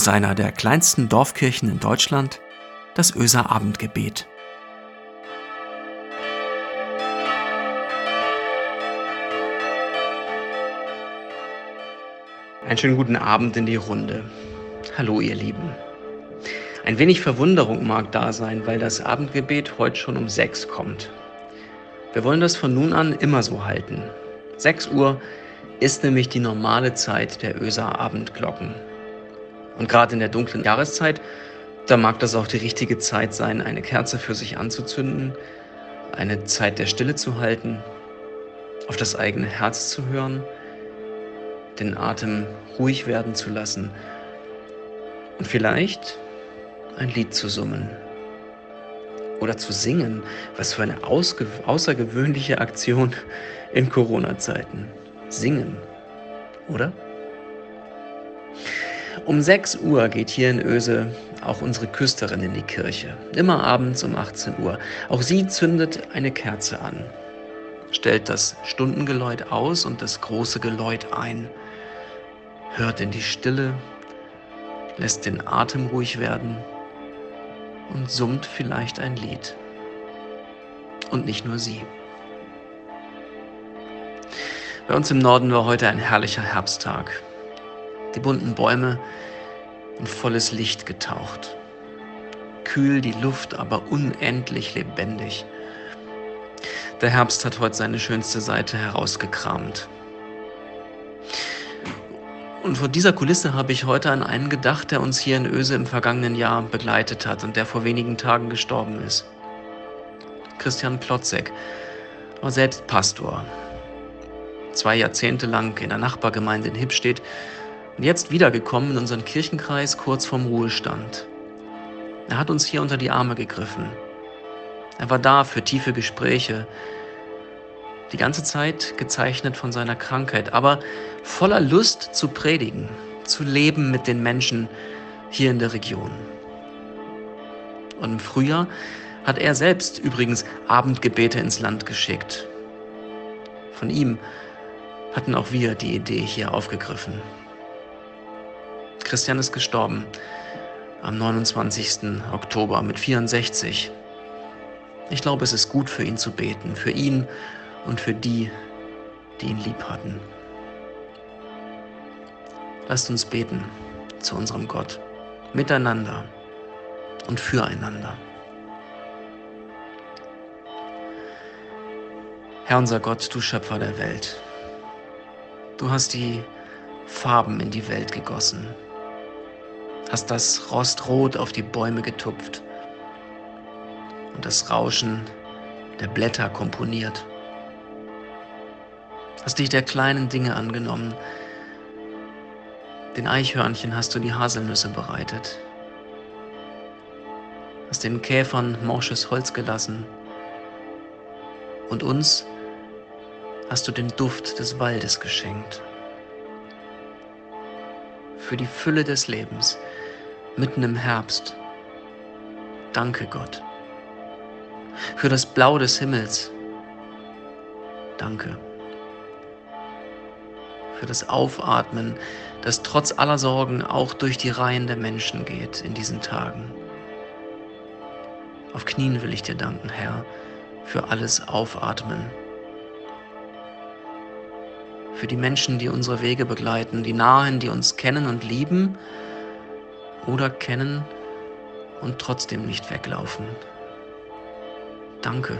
aus einer der kleinsten Dorfkirchen in Deutschland, das Öser Abendgebet. Einen schönen guten Abend in die Runde. Hallo ihr Lieben. Ein wenig Verwunderung mag da sein, weil das Abendgebet heute schon um sechs kommt. Wir wollen das von nun an immer so halten. 6 Uhr ist nämlich die normale Zeit der Öser Abendglocken. Und gerade in der dunklen Jahreszeit, da mag das auch die richtige Zeit sein, eine Kerze für sich anzuzünden, eine Zeit der Stille zu halten, auf das eigene Herz zu hören, den Atem ruhig werden zu lassen und vielleicht ein Lied zu summen oder zu singen. Was für eine außergewöhnliche Aktion in Corona-Zeiten. Singen, oder? Um 6 Uhr geht hier in Öse auch unsere Küsterin in die Kirche. Immer abends um 18 Uhr. Auch sie zündet eine Kerze an, stellt das Stundengeläut aus und das große Geläut ein, hört in die Stille, lässt den Atem ruhig werden und summt vielleicht ein Lied. Und nicht nur sie. Bei uns im Norden war heute ein herrlicher Herbsttag. Die bunten Bäume in volles Licht getaucht. Kühl die Luft, aber unendlich lebendig. Der Herbst hat heute seine schönste Seite herausgekramt. Und vor dieser Kulisse habe ich heute an einen gedacht, der uns hier in Öse im vergangenen Jahr begleitet hat und der vor wenigen Tagen gestorben ist. Christian Plotzek war selbst Pastor. Zwei Jahrzehnte lang in der Nachbargemeinde in Hippstedt und jetzt wiedergekommen in unseren Kirchenkreis kurz vorm Ruhestand. Er hat uns hier unter die Arme gegriffen. Er war da für tiefe Gespräche, die ganze Zeit gezeichnet von seiner Krankheit, aber voller Lust zu predigen, zu leben mit den Menschen hier in der Region. Und im Frühjahr hat er selbst übrigens Abendgebete ins Land geschickt. Von ihm hatten auch wir die Idee hier aufgegriffen. Christian ist gestorben am 29. Oktober mit 64. Ich glaube, es ist gut für ihn zu beten, für ihn und für die, die ihn lieb hatten. Lasst uns beten zu unserem Gott, miteinander und füreinander. Herr unser Gott, du Schöpfer der Welt, du hast die Farben in die Welt gegossen, hast das Rostrot auf die Bäume getupft und das Rauschen der Blätter komponiert hast dich der kleinen Dinge angenommen. Den Eichhörnchen hast du die Haselnüsse bereitet. Hast den Käfern morsches Holz gelassen. Und uns hast du den Duft des Waldes geschenkt. Für die Fülle des Lebens, mitten im Herbst. Danke Gott. Für das Blau des Himmels. Danke für das Aufatmen, das trotz aller Sorgen auch durch die Reihen der Menschen geht in diesen Tagen. Auf Knien will ich dir danken, Herr, für alles Aufatmen. Für die Menschen, die unsere Wege begleiten, die Nahen, die uns kennen und lieben oder kennen und trotzdem nicht weglaufen. Danke.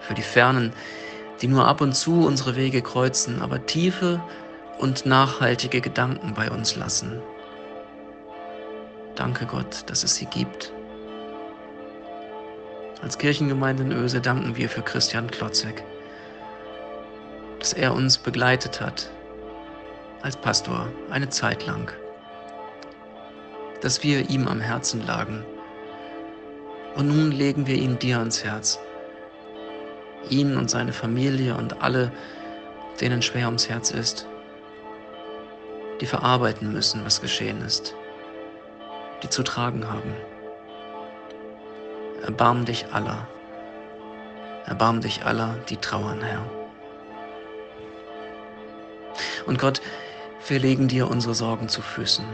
Für die Fernen, die nur ab und zu unsere Wege kreuzen, aber tiefe und nachhaltige Gedanken bei uns lassen. Danke Gott, dass es sie gibt. Als Kirchengemeinde in Öse danken wir für Christian Klotzek, dass er uns begleitet hat als Pastor eine Zeit lang, dass wir ihm am Herzen lagen. Und nun legen wir ihn dir ans Herz ihn und seine Familie und alle, denen schwer ums Herz ist, die verarbeiten müssen, was geschehen ist, die zu tragen haben. Erbarm dich aller, erbarm dich aller, die trauern, Herr. Und Gott, Wir legen dir unsere Sorgen zu Füßen.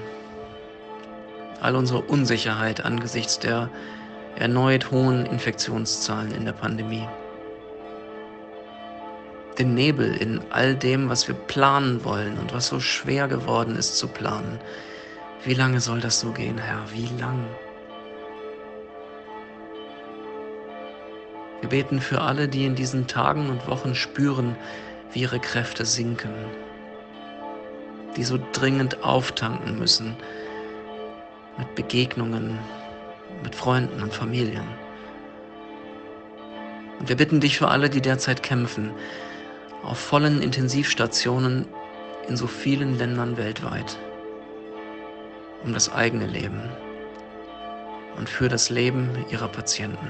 All unsere Unsicherheit angesichts der erneut hohen Infektionszahlen in der Pandemie. Den Nebel in all dem, was wir planen wollen und was so schwer geworden ist zu planen. Wie lange soll das so gehen, Herr? Wie lang? Wir beten für alle, die in diesen Tagen und Wochen spüren, wie ihre Kräfte sinken, die so dringend auftanken müssen mit Begegnungen, mit Freunden und Familien. Und wir bitten dich für alle, die derzeit kämpfen, auf vollen Intensivstationen in so vielen Ländern weltweit, um das eigene Leben und für das Leben ihrer Patienten.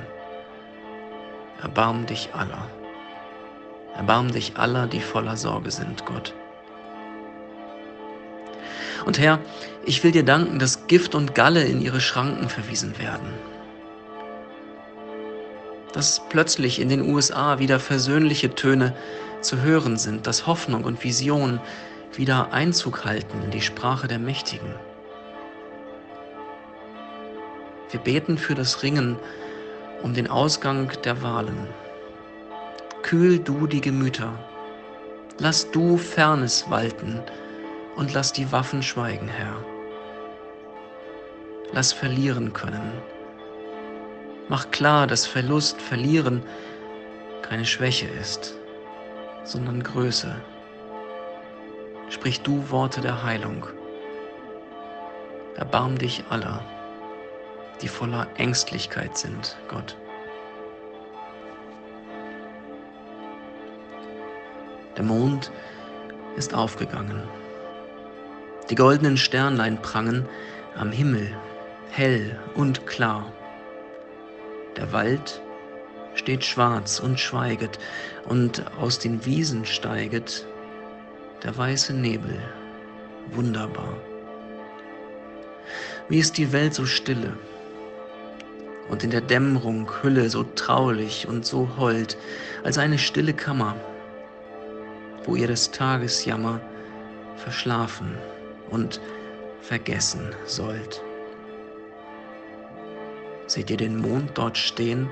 Erbarm dich aller. Erbarm dich aller, die voller Sorge sind, Gott. Und Herr, ich will dir danken, dass Gift und Galle in ihre Schranken verwiesen werden. Dass plötzlich in den USA wieder versöhnliche Töne zu hören sind, dass Hoffnung und Vision wieder Einzug halten in die Sprache der Mächtigen. Wir beten für das Ringen um den Ausgang der Wahlen. Kühl du die Gemüter, lass du Fernes walten, und lass die Waffen schweigen, Herr. Lass verlieren können. Mach klar, dass Verlust, Verlieren keine Schwäche ist, sondern Größe. Sprich du Worte der Heilung. Erbarm dich aller, die voller Ängstlichkeit sind, Gott. Der Mond ist aufgegangen. Die goldenen Sternlein prangen am Himmel, hell und klar. Der Wald steht schwarz und schweiget, und aus den Wiesen steiget der weiße Nebel, wunderbar. Wie ist die Welt so stille und in der Dämmerung Hülle so traulich und so hold, als eine stille Kammer, wo ihr des Tages Jammer verschlafen und vergessen sollt. Seht ihr den Mond dort stehen?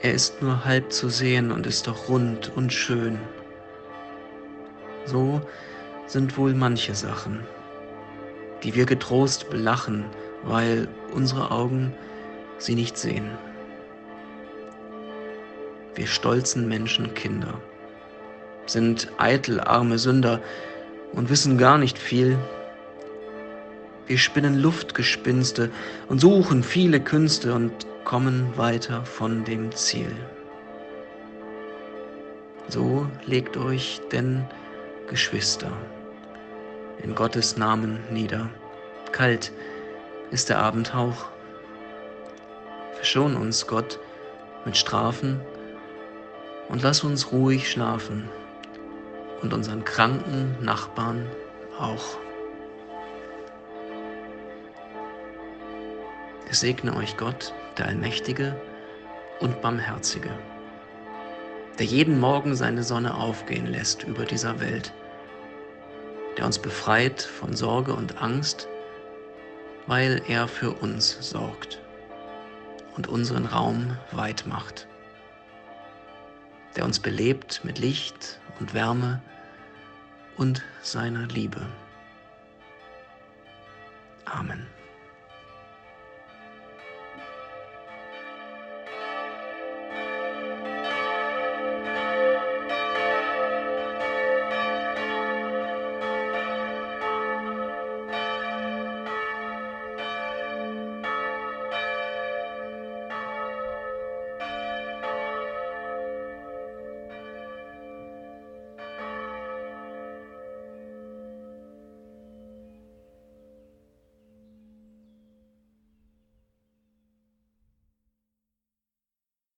Er ist nur halb zu sehen und ist doch rund und schön. So sind wohl manche Sachen, die wir getrost belachen, weil unsere Augen sie nicht sehen. Wir stolzen Menschenkinder sind eitel arme Sünder, und wissen gar nicht viel. Wir spinnen Luftgespinste und suchen viele Künste und kommen weiter von dem Ziel. So legt euch denn, Geschwister, in Gottes Namen nieder. Kalt ist der Abendhauch. Verschon uns, Gott, mit Strafen und lass uns ruhig schlafen und unseren kranken Nachbarn auch. Es segne euch Gott, der Allmächtige und Barmherzige, der jeden Morgen seine Sonne aufgehen lässt über dieser Welt, der uns befreit von Sorge und Angst, weil er für uns sorgt und unseren Raum weit macht, der uns belebt mit Licht und Wärme, und seiner Liebe. Amen.